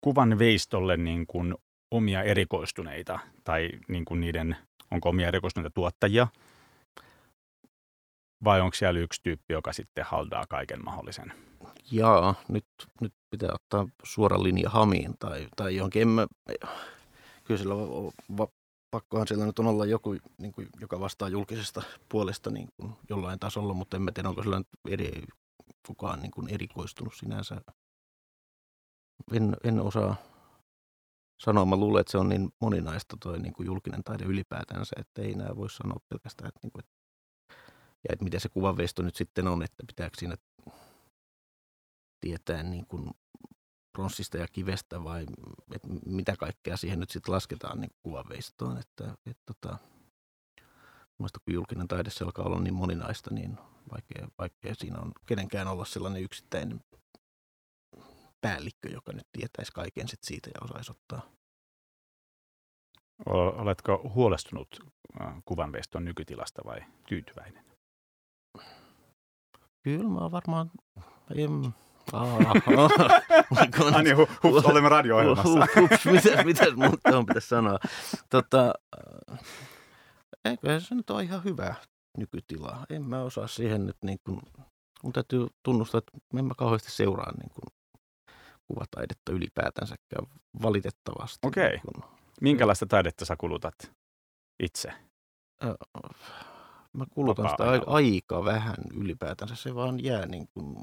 Speaker 1: kuvan veistolle niin kuin omia erikoistuneita tai niin kuin niiden, onko omia erikoistuneita tuottajia? Vai onko siellä yksi tyyppi, joka sitten haldaa kaiken mahdollisen?
Speaker 2: Jaa, nyt, nyt pitää ottaa suora linja Hamiin tai, tai johonkin. En mä, kyllä sillä va, pakkohan siellä nyt on olla joku, niin kuin, joka vastaa julkisesta puolesta niin kuin jollain tasolla, mutta en mä tiedä, onko sillä eri, kukaan niin kuin erikoistunut sinänsä. En, en osaa sanoa. Mä luulen, että se on niin moninaista toi niin kuin julkinen taide ylipäätänsä, että ei enää voi sanoa pelkästään, että, niin kuin, että, ja että miten se kuvanveisto nyt sitten on, että pitääkö siinä tietää niin kuin pronssista ja kivestä vai että mitä kaikkea siihen nyt sitten lasketaan niin kuvanveistoon. Että, että, tota, Mielestäni kun julkinen taide se alkaa olla niin moninaista, niin vaikea, vaikea siinä on kenenkään olla sellainen yksittäinen päällikkö, joka nyt tietäisi kaiken sit siitä ja osaisi ottaa.
Speaker 1: Oletko huolestunut kuvanveiston nykytilasta vai tyytyväinen?
Speaker 2: Kyllä mä varmaan, en,
Speaker 1: Ah, niin, hups, olemme radio-ohjelmassa.
Speaker 2: Hups, mitäs, mitäs muuta on pitäisi sanoa? Tota, eikö se nyt ole ihan hyvä nykytila. En mä osaa siihen nyt niin kuin, mun täytyy tunnustaa, että en mä kauheasti seuraa niin kuin kuvataidetta ylipäätänsäkään valitettavasti.
Speaker 1: Okei. Okay. Niin Minkälaista taidetta sä kulutat itse?
Speaker 2: Mä kulutan sitä aika vähän ylipäätänsä. Se vaan jää niin kuin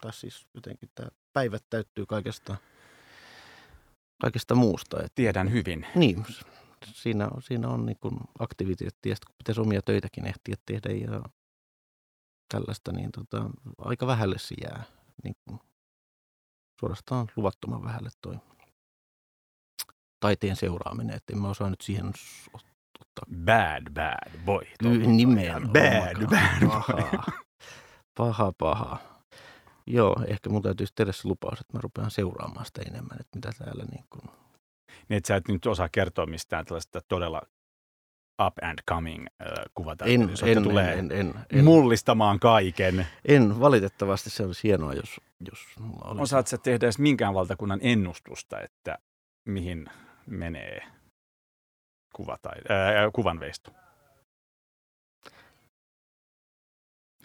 Speaker 2: tai siis jotenkin tämä päivät täyttyy kaikesta, kaikesta muusta.
Speaker 1: Että, Tiedän hyvin.
Speaker 2: Niin, siinä on, siinä on niin kuin aktiviteettia, kun pitäisi omia töitäkin ehtiä tehdä ja tällaista, niin tota, aika vähälle se jää. Niin kuin, suorastaan luvattoman vähälle toi taiteen seuraaminen, että en mä osaa nyt siihen ottaa.
Speaker 1: Bad, bad boy.
Speaker 2: Nimeen.
Speaker 1: Bad, bad boy.
Speaker 2: Paha, paha. paha. Joo, ehkä mun täytyisi tehdä se lupaus, että mä rupean seuraamaan sitä enemmän, että mitä täällä niin kuin...
Speaker 1: Niin, että sä et nyt osaa kertoa mistään tällaista todella up and coming äh, kuvata,
Speaker 2: en, en, tulee en, en,
Speaker 1: en, mullistamaan kaiken.
Speaker 2: En, valitettavasti se olisi hienoa, jos, jos mulla olisi.
Speaker 1: Osaat sä tehdä edes minkään valtakunnan ennustusta, että mihin menee kuvatai- äh, kuvanveisto?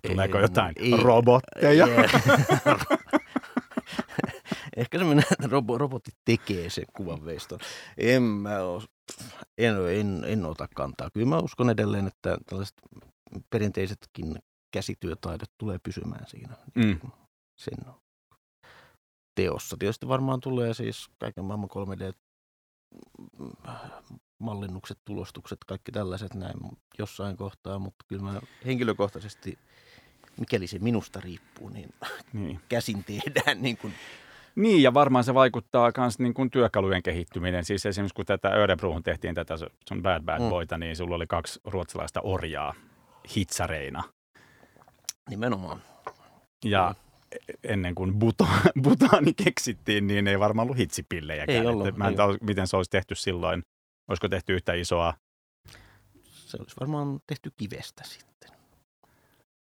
Speaker 1: Tuleeko jotain ei, robotteja?
Speaker 2: Ehkä se menee, että robotti tekee sen kuvanveiston. En mä ole, en, en, en ota kantaa. Kyllä mä uskon edelleen, että tällaiset perinteisetkin käsityötaidot tulee pysymään siinä mm. sen teossa. Tietysti varmaan tulee siis kaiken maailman 3D mallinnukset, tulostukset, kaikki tällaiset näin jossain kohtaa, mutta kyllä mä henkilökohtaisesti – mikäli se minusta riippuu, niin, niin. käsin tehdään niin kuin
Speaker 1: niin, ja varmaan se vaikuttaa myös niin kuin työkalujen kehittyminen. Siis esimerkiksi kun tätä Örebruun tehtiin tätä sun Bad Bad mm. Boyta, niin sulla oli kaksi ruotsalaista orjaa hitsareina.
Speaker 2: Nimenomaan.
Speaker 1: Ja ennen kuin buto, butaani keksittiin, niin ei varmaan ollut hitsipillejäkään.
Speaker 2: Ei ollut.
Speaker 1: Mä en tiedä, miten se olisi tehty silloin. Olisiko tehty yhtä isoa?
Speaker 2: Se olisi varmaan tehty kivestä sitten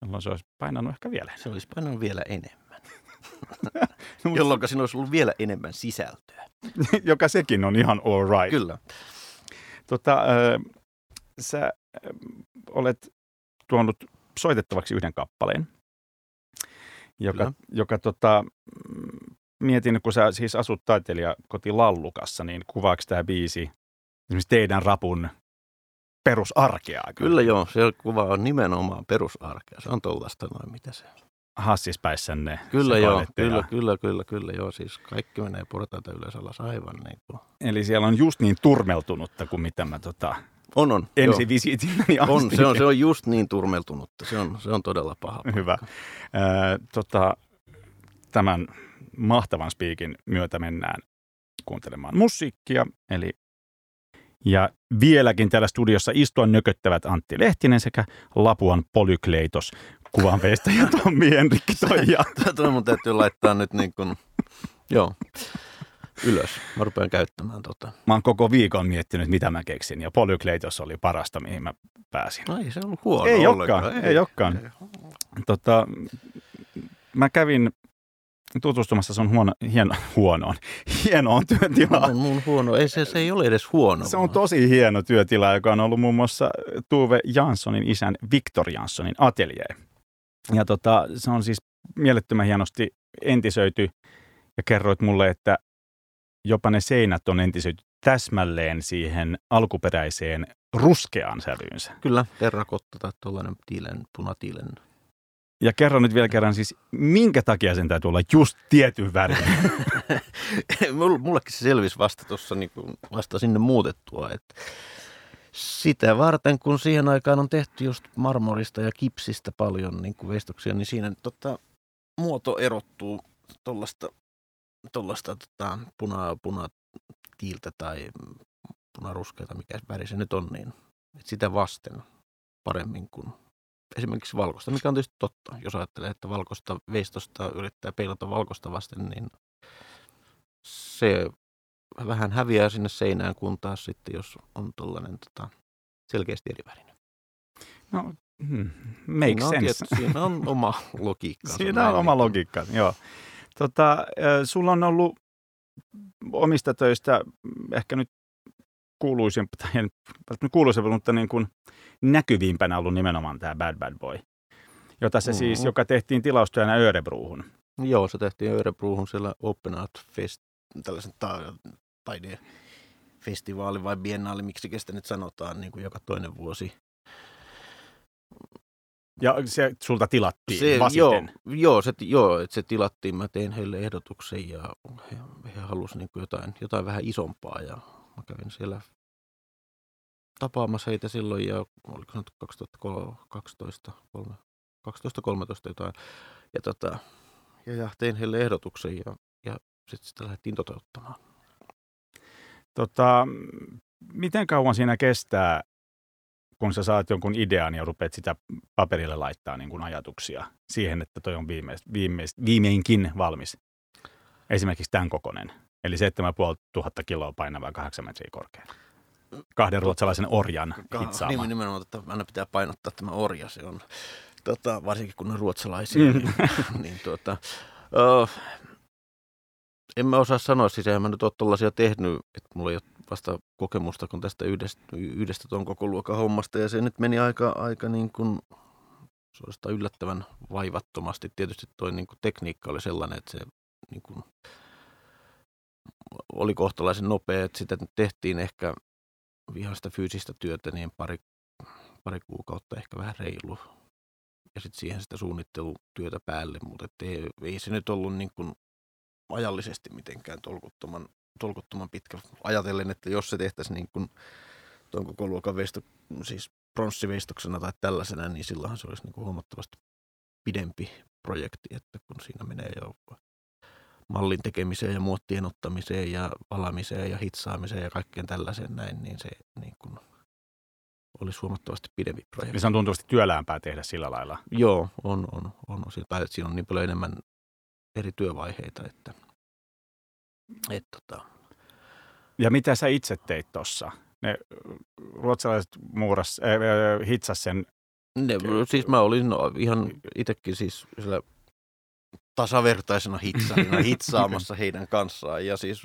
Speaker 1: jolloin se olisi painanut ehkä vielä
Speaker 2: Se olisi painanut vielä enemmän. jolloin siinä olisi ollut vielä enemmän sisältöä.
Speaker 1: Joka sekin on ihan all right.
Speaker 2: Kyllä.
Speaker 1: Tota, äh, sä äh, olet tuonut soitettavaksi yhden kappaleen, joka, joka tota, mietin, kun sä siis asut taiteilija koti Lallukassa, niin kuvaako tämä biisi esimerkiksi teidän rapun perusarkea.
Speaker 2: Kyllä. kyllä joo, se kuva on nimenomaan perusarkea. Se on tuollaista noin, mitä se
Speaker 1: hassispäissänne.
Speaker 2: Kyllä joo, kyllä, kyllä, kyllä, kyllä joo. Siis kaikki menee portaita ylös alas aivan niin kuin.
Speaker 1: Eli siellä on just niin turmeltunutta kuin mitä mä tota,
Speaker 2: on, on.
Speaker 1: ensi visiitilläni
Speaker 2: on, se on, se on just niin turmeltunutta. Se on, se on todella paha. Paikka.
Speaker 1: Hyvä. Äh, tota, tämän mahtavan spiikin myötä mennään kuuntelemaan musiikkia, eli ja vieläkin täällä studiossa istua nököttävät Antti Lehtinen sekä Lapuan Polykleitos kuvanveistäjä Tommi Henrikki Toija.
Speaker 2: Tätä mun täytyy laittaa nyt niin kuin, joo, ylös. Mä rupean käyttämään tota.
Speaker 1: Mä oon koko viikon miettinyt, mitä mä keksin, ja Polykleitos oli parasta, mihin mä pääsin.
Speaker 2: No ei se ollut huono
Speaker 1: Ei olekaan, ei, ei olekaan. Tota, mä kävin tutustumassa sun huono, hieno, huonoon, hienoon työtilaan.
Speaker 2: On mun huono, ei se, se ei ole edes huono.
Speaker 1: Se on tosi hieno työtila, joka on ollut muun muassa Tuve Janssonin isän Viktor Janssonin atelier. Ja tota, se on siis mielettömän hienosti entisöity ja kerroit mulle, että jopa ne seinät on entisöity täsmälleen siihen alkuperäiseen ruskeaan sävyynsä.
Speaker 2: Kyllä, terrakotta tai tuollainen tiilen, punatiilen.
Speaker 1: Ja kerro nyt vielä kerran siis, minkä takia sen täytyy olla just tietyn värin?
Speaker 2: Mullekin se selvisi vasta tuossa niin vasta sinne muutettua, että sitä varten, kun siihen aikaan on tehty just marmorista ja kipsistä paljon niin kuin veistoksia, niin siinä tota, muoto erottuu tuollaista tollasta, tota, puna, puna tiiltä tai punaruskeita, mikä väri se nyt on, niin sitä vasten paremmin kuin esimerkiksi valkoista, mikä on tietysti totta. Jos ajattelee, että valkoista veistosta yrittää peilata valkoista vasten, niin se vähän häviää sinne seinään, kun taas sitten, jos on tuollainen tota, selkeästi eri värinen.
Speaker 1: No, hmm, make siinä sense.
Speaker 2: On siinä on oma logiikka.
Speaker 1: siinä on oma logiikka, joo. Tota, sulla on ollut omista töistä ehkä nyt en kuuluisempi, mutta niin kuin näkyvimpänä ollut nimenomaan tämä Bad Bad Boy, jota se mm-hmm. siis, joka tehtiin tilaustyönä Örebruuhun.
Speaker 2: Joo, se tehtiin Örebruuhun siellä Open Art Fest, tällaisen ta- taidefestivaali vai biennaali, miksi sitä nyt sanotaan, niin kuin joka toinen vuosi.
Speaker 1: Ja se sulta tilattiin
Speaker 2: se, Joo, joo, se, joo, että se tilattiin. Mä tein heille ehdotuksen ja he, he halusivat niin jotain, jotain vähän isompaa. Ja mä kävin siellä tapaamassa heitä silloin ja oliko se 2012, 2013 jotain. Ja, tota, ja, ja tein heille ehdotuksen ja, ja sitten sitä lähdettiin toteuttamaan.
Speaker 1: Tota, miten kauan siinä kestää kun sä saat jonkun idean ja rupeat sitä paperille laittaa niin kuin ajatuksia siihen, että toi on viimeist, viimeist, viimeinkin valmis. Esimerkiksi tämän kokonen. Eli 7500 kiloa painava 8 metriä korkea. Kahden ruotsalaisen orjan hitsaama.
Speaker 2: Niin, nimenomaan, että aina pitää painottaa tämä orja. Se on, tota, varsinkin kun on ruotsalaisia. Mm. niin, niin tuota, uh, en mä osaa sanoa, siis en mä nyt ole tuollaisia tehnyt, että mulla ei ole vasta kokemusta kun tästä yhdestä, yhdestä tuon koko luokan hommasta. Ja se nyt meni aika, aika niin kuin, suorastaan yllättävän vaivattomasti. Tietysti tuo niin kuin tekniikka oli sellainen, että se niin kuin, oli kohtalaisen nopea, että sitä tehtiin ehkä ihan sitä fyysistä työtä niin pari, pari kuukautta, ehkä vähän reilu. Ja sitten siihen sitä suunnittelutyötä päälle, mutta ei, ei se nyt ollut niin kuin ajallisesti mitenkään tolkuttoman tolkuttoman pitkä. Ajatellen, että jos se tehtäisiin niin kuin tuon koko luokan veisto, siis pronssiveistoksena tai tällaisena, niin silloinhan se olisi niin kuin huomattavasti pidempi projekti, että kun siinä menee jo mallin tekemiseen ja muottien ottamiseen ja valamiseen ja hitsaamiseen ja kaikkeen tällaiseen näin, niin se niin kuin olisi huomattavasti pidempi projekti.
Speaker 1: Niin se on tuntuvasti työläämpää tehdä sillä lailla.
Speaker 2: Joo, on, on, on. Tai että siinä on niin paljon enemmän eri työvaiheita, että – et, tota.
Speaker 1: Ja mitä sä itse teit tuossa? Ne ruotsalaiset muuras, äh, hitsas sen.
Speaker 2: Ne, siis mä olin no, ihan itsekin siis sillä tasavertaisena hitsarina hitsaamassa heidän kanssaan. Ja siis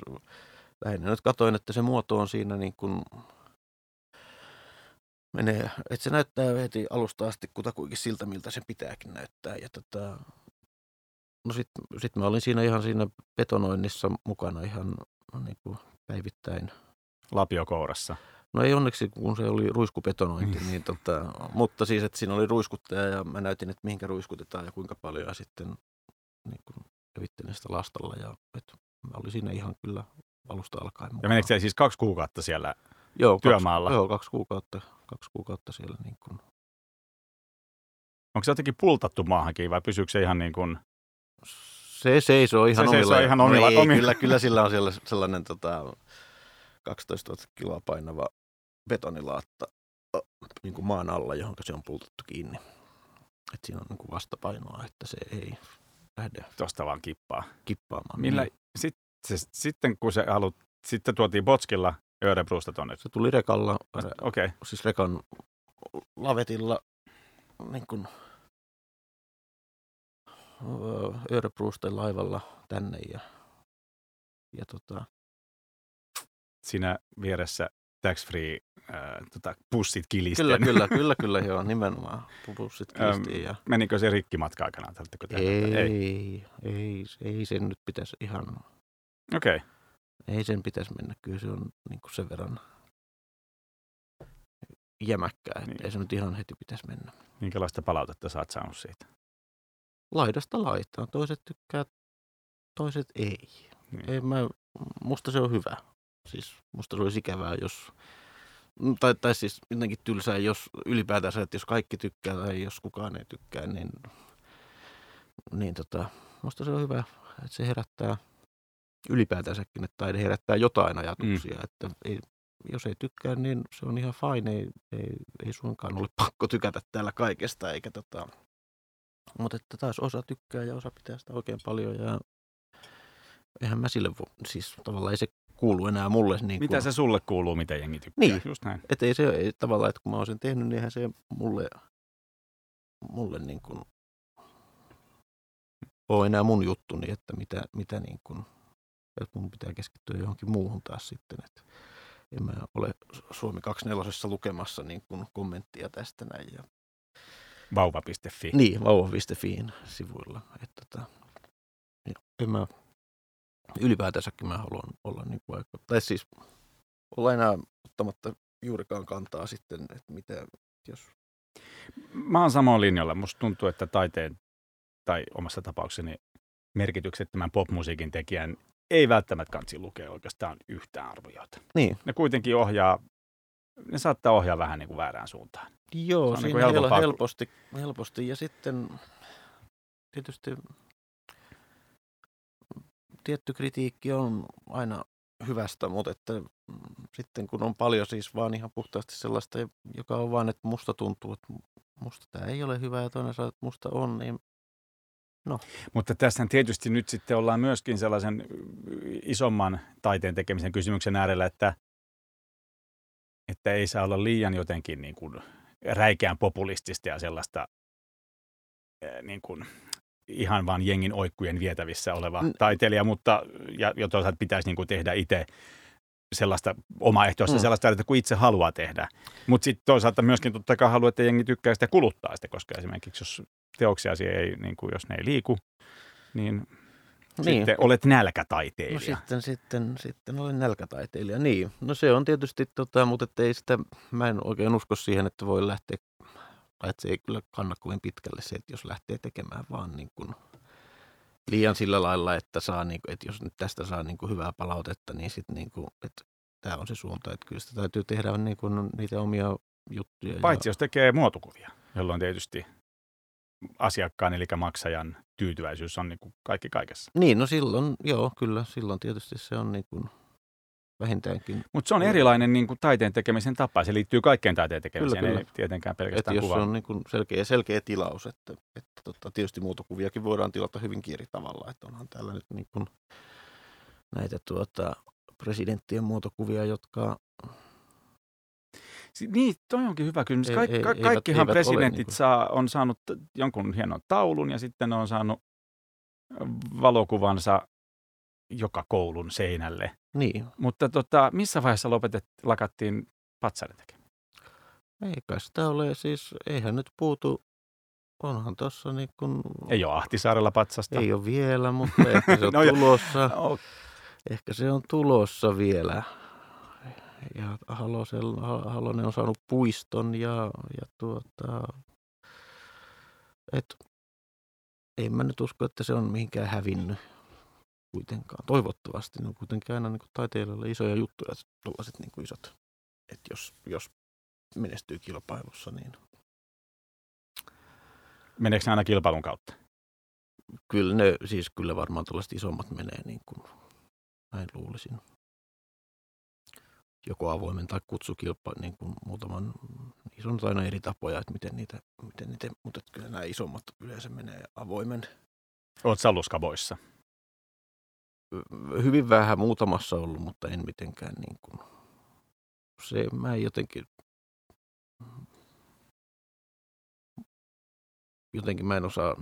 Speaker 2: lähinnä nyt katoin, että se muoto on siinä niin kuin menee, että se näyttää heti alusta asti kutakuinkin siltä, miltä se pitääkin näyttää. Ja tota, No sitten sit mä olin siinä ihan siinä betonoinnissa mukana ihan niin kuin päivittäin.
Speaker 1: Lapiokourassa.
Speaker 2: No ei onneksi, kun se oli ruiskupetonointi, niin tota, mutta siis, että siinä oli ruiskuttaja ja mä näytin, että mihinkä ruiskutetaan ja kuinka paljon ja sitten niin kuin sitä lastalla ja että mä olin siinä ihan kyllä alusta alkaen
Speaker 1: mukaan. Ja menikö siis kaksi kuukautta siellä
Speaker 2: joo,
Speaker 1: työmaalla?
Speaker 2: Kaksi, joo, kaksi kuukautta, kaksi kuukautta siellä niin kuin.
Speaker 1: Onko se jotenkin pultattu maahankin vai pysyykö se ihan niin kuin
Speaker 2: se seisoo ihan
Speaker 1: se omilla. ihan omilla,
Speaker 2: no ei, Kyllä, kyllä sillä on siellä sellainen tota, 12 000 kiloa painava betonilaatta niin kuin maan alla, johon se on pultattu kiinni. Et siinä on niin kuin vastapainoa, että se ei lähde
Speaker 1: Tuosta vaan kippaa.
Speaker 2: kippaamaan.
Speaker 1: Millä, niin. sit, se, sitten kun se halut, sitten tuotiin Botskilla Örebrusta tuonne.
Speaker 2: Se tuli rekalla,
Speaker 1: Okei. Okay.
Speaker 2: siis rekan lavetilla niin kuin Örebrusten laivalla tänne ja, ja tota...
Speaker 1: Siinä vieressä tax free äh, tota, pussit kilisten.
Speaker 2: Kyllä, kyllä, kyllä, kyllä, joo, nimenomaan pussit kilistiin. Ja...
Speaker 1: Menikö se rikki matka aikana?
Speaker 2: Ei, ei, ei, ei, sen nyt pitäisi ihan...
Speaker 1: Okei. Okay.
Speaker 2: Ei sen pitäisi mennä. Kyllä se on niin kuin sen verran jämäkkää, että niin. ei se nyt ihan heti pitäisi mennä.
Speaker 1: Minkälaista palautetta sä oot saanut siitä?
Speaker 2: Laidasta laitaan. Toiset tykkää, toiset ei. Niin. ei mä, musta se on hyvä. Siis musta se olisi ikävää, jos tai, tai siis jotenkin tylsää, jos ylipäätään että jos kaikki tykkää tai jos kukaan ei tykkää, niin, niin tota, musta se on hyvä, että se herättää ylipäätänsäkin, että taide herättää jotain ajatuksia, mm. että ei, jos ei tykkää, niin se on ihan fine, ei, ei, ei suinkaan ole pakko tykätä täällä kaikesta, eikä tota, mutta että taas osa tykkää ja osa pitää sitä oikein paljon ja eihän mä sille, siis tavallaan ei se kuulu enää mulle. Niin
Speaker 1: mitä kun... se sulle kuuluu, mitä jengi tykkää?
Speaker 2: Niin, just näin. Että ei se ei, tavallaan, että kun mä oon sen tehnyt, niin eihän se mulle, mulle niin kuin ole enää mun juttuni, että mitä, mitä niin kuin, että mun pitää keskittyä johonkin muuhun taas sitten, että en mä ole Suomi 24 lukemassa niin kuin kommenttia tästä näin. Ja...
Speaker 1: Vauva.fi.
Speaker 2: Niin, vauva.fiin sivuilla. Että, tota, en mä, ylipäätänsäkin mä haluan olla niin kuin aika, tai siis olla enää ottamatta juurikaan kantaa sitten, että mitä, jos...
Speaker 1: Mä oon samoin linjalla. Musta tuntuu, että taiteen tai omassa tapauksessani merkityksettömän popmusiikin tekijän ei välttämättä kansi lukea oikeastaan yhtään arvioita.
Speaker 2: Niin.
Speaker 1: Ne kuitenkin ohjaa, ne saattaa ohjaa vähän niin kuin väärään suuntaan.
Speaker 2: Joo, se on niin siinä niin helposti, helposti. Ja sitten tietysti tietty kritiikki on aina hyvästä, mutta että sitten kun on paljon siis vaan ihan puhtaasti sellaista, joka on vaan, että musta tuntuu, että musta tämä ei ole hyvä ja toinen sanoo, että musta on, niin No.
Speaker 1: Mutta tässä tietysti nyt sitten ollaan myöskin sellaisen isomman taiteen tekemisen kysymyksen äärellä, että, että ei saa olla liian jotenkin niin kuin räikeän populistista ja sellaista niin kuin ihan vaan jengin oikkujen vietävissä oleva mm. taiteilija, mutta ja, ja toisaalta pitäisi niin kuin tehdä itse sellaista omaehtoista mm. sellaista että kun itse haluaa tehdä. Mutta sitten toisaalta myöskin totta kai haluaa, että jengi tykkää sitä kuluttaa sitä, koska esimerkiksi jos teoksia ei, niin kuin jos ne ei liiku, niin, niin. sitten olet nälkätaiteilija.
Speaker 2: No sitten, sitten, sitten olen nälkätaiteilija, niin. No se on tietysti, tota, mutta ei sitä, mä en oikein usko siihen, että voi lähteä, että se ei kyllä kanna kovin pitkälle se, että jos lähtee tekemään vaan niin kuin liian sillä lailla, että, saa, niin kuin, että jos nyt tästä saa niin kuin hyvää palautetta, niin sitten niin kuin, että tämä on se suunta, että kyllä sitä täytyy tehdä niin kuin niitä omia juttuja.
Speaker 1: Paitsi ja... jos tekee muotokuvia, jolloin tietysti asiakkaan eli maksajan tyytyväisyys on niin kuin kaikki kaikessa.
Speaker 2: Niin, no silloin, joo, kyllä, silloin tietysti se on niin kuin vähintäänkin.
Speaker 1: Mutta se on erilainen niin kuin taiteen tekemisen tapa, se liittyy kaikkeen taiteen tekemiseen, kyllä, kyllä. ei tietenkään pelkästään
Speaker 2: Et jos on niin kuin selkeä, selkeä tilaus, että, että tota, tietysti muotokuviakin voidaan tilata hyvinkin eri tavalla, että onhan täällä nyt niin kuin näitä tuota, presidenttien muotokuvia, jotka
Speaker 1: niin, toi onkin hyvä kysymys. Kaik, ei, ka, kaikkihan eivät, presidentit niin saa, on saanut jonkun hienon taulun ja sitten on saanut valokuvansa joka koulun seinälle.
Speaker 2: Niin.
Speaker 1: Mutta tota, missä vaiheessa lopetet, lakattiin patsaiden tekemään?
Speaker 2: Eikä sitä ole, siis eihän nyt puutu, onhan tuossa niin kun...
Speaker 1: Ei ole Ahtisaarella patsasta.
Speaker 2: Ei ole vielä, mutta ehkä se on no tulossa. No. Ehkä se on tulossa vielä ja Halonen on saanut puiston ja, ja tuota, et, en mä nyt usko, että se on mihinkään hävinnyt kuitenkaan. Toivottavasti ne on kuitenkin aina niin taiteilijoille isoja juttuja, tuollaiset niin isot. Että jos, jos menestyy kilpailussa, niin...
Speaker 1: Meneekö ne aina kilpailun kautta?
Speaker 2: Kyllä ne, siis kyllä varmaan tuollaiset isommat menee niin kuin, näin luulisin joko avoimen tai kutsukilpa, niin kuin muutaman, niissä on aina eri tapoja, että miten niitä, miten niitä mutta kyllä nämä isommat yleensä menee avoimen.
Speaker 1: Olet Salluskaboissa?
Speaker 2: Hyvin vähän muutamassa ollut, mutta en mitenkään niin kuin, se mä en jotenkin, jotenkin mä en osaa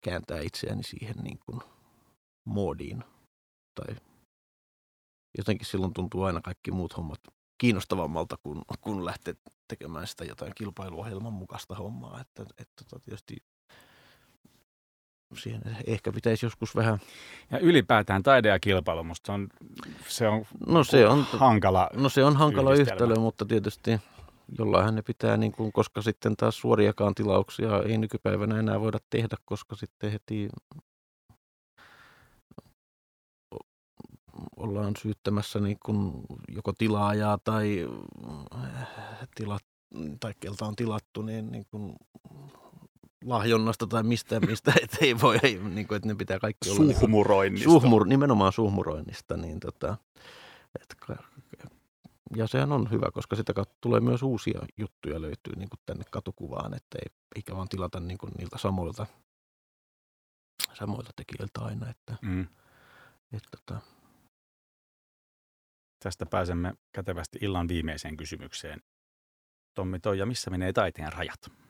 Speaker 2: kääntää itseäni siihen niin kuin moodiin tai jotenkin silloin tuntuu aina kaikki muut hommat kiinnostavammalta, kun, kun lähtee tekemään sitä jotain kilpailuohjelman mukaista hommaa. Että, että tota, tietysti siihen ehkä pitäisi joskus vähän...
Speaker 1: Ja ylipäätään taide ja kilpailu, musta on, se on,
Speaker 2: no se on
Speaker 1: hankala
Speaker 2: No se on hankala yhtälö, mutta tietysti jollain ne pitää, niin kuin, koska sitten taas suoriakaan tilauksia ei nykypäivänä enää voida tehdä, koska sitten heti ollaan syyttämässä niin kuin joko tilaajaa tai, tila, tai kelta on tilattu, niin, niin kuin lahjonnasta tai mistä, mistä et ei voi, ei, niin kuin, että ne pitää kaikki
Speaker 1: olla. Niinku suhmuroinnista.
Speaker 2: Niin suhmur, nimenomaan suhmuroinnista. Niin tota, et, ja sehän on hyvä, koska sitä kautta tulee myös uusia juttuja löytyy niin kuin tänne katukuvaan, että ei, eikä vaan tilata niin kuin niiltä samoilta, samoilta tekijöiltä aina. Että, mm. että, tota.
Speaker 1: Tästä pääsemme kätevästi illan viimeiseen kysymykseen. Tommi Toija, missä menee taiteen rajat?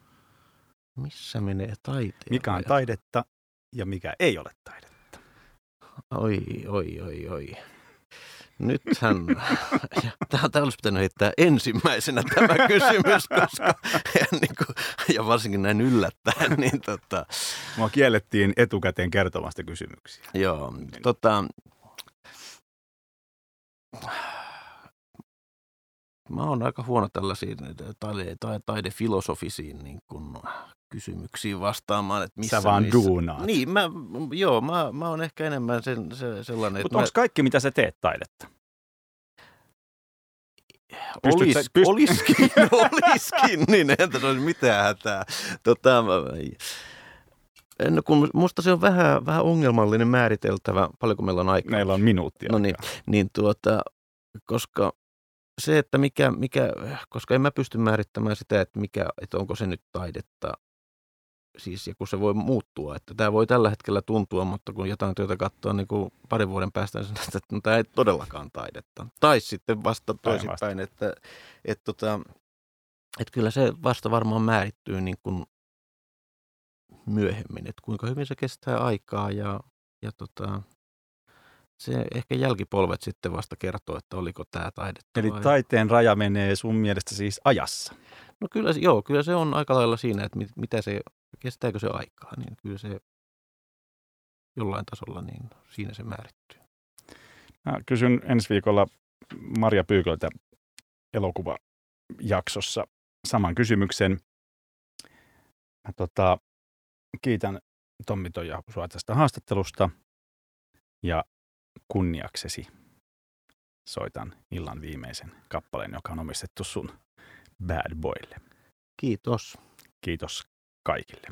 Speaker 2: Missä menee taiteen
Speaker 1: Mikä on taidetta ja mikä ei ole taidetta?
Speaker 2: Oi, oi, oi, oi. Nythän, tämä olisi pitänyt heittää ensimmäisenä tämä kysymys, koska ja, niin kuin, ja varsinkin näin yllättäen. Niin tota,
Speaker 1: Mua kiellettiin etukäteen kertomasta kysymyksiä.
Speaker 2: Joo, tota, mä oon aika huono tällaisiin taide, taide, taidefilosofisiin niin kuin, kysymyksiin vastaamaan. Että
Speaker 1: missä, sä vaan missä. duunaat.
Speaker 2: Niin, mä, joo, mä, mä oon ehkä enemmän sen, se, sellainen.
Speaker 1: Mutta onko mä... kaikki, mitä sä teet taidetta?
Speaker 2: Olis, sä, pyst... Olisikin, olisikin, niin entä se olisi mitään hätää. Tota, No kun musta se on vähän, vähän ongelmallinen määriteltävä, paljonko meillä on aikaa.
Speaker 1: Meillä on minuuttia.
Speaker 2: No niin, niin tuota, koska se, että mikä, mikä, koska en mä pysty määrittämään sitä, että, mikä, että onko se nyt taidetta, siis ja kun se voi muuttua, että tämä voi tällä hetkellä tuntua, mutta kun jotain työtä katsoo niin kuin parin vuoden päästä, niin että no, tämä ei todellakaan taidetta. Tai sitten vasta toisinpäin, että, että, että, tota, että kyllä se vasta varmaan määrittyy niin kuin myöhemmin, että kuinka hyvin se kestää aikaa ja, ja tota, se ehkä jälkipolvet sitten vasta kertoo, että oliko tämä taidetta.
Speaker 1: Eli vai... taiteen raja menee sun mielestä siis ajassa?
Speaker 2: No kyllä, joo, kyllä se on aika lailla siinä, että mit, mitä se, kestääkö se aikaa, niin kyllä se jollain tasolla, niin siinä se määrittyy.
Speaker 1: Mä kysyn ensi viikolla Maria Pyyköltä elokuvajaksossa saman kysymyksen. Mä tota, kiitän Tommi Toija sua tästä haastattelusta ja kunniaksesi soitan illan viimeisen kappaleen, joka on omistettu sun Bad Boylle.
Speaker 2: Kiitos.
Speaker 1: Kiitos kaikille.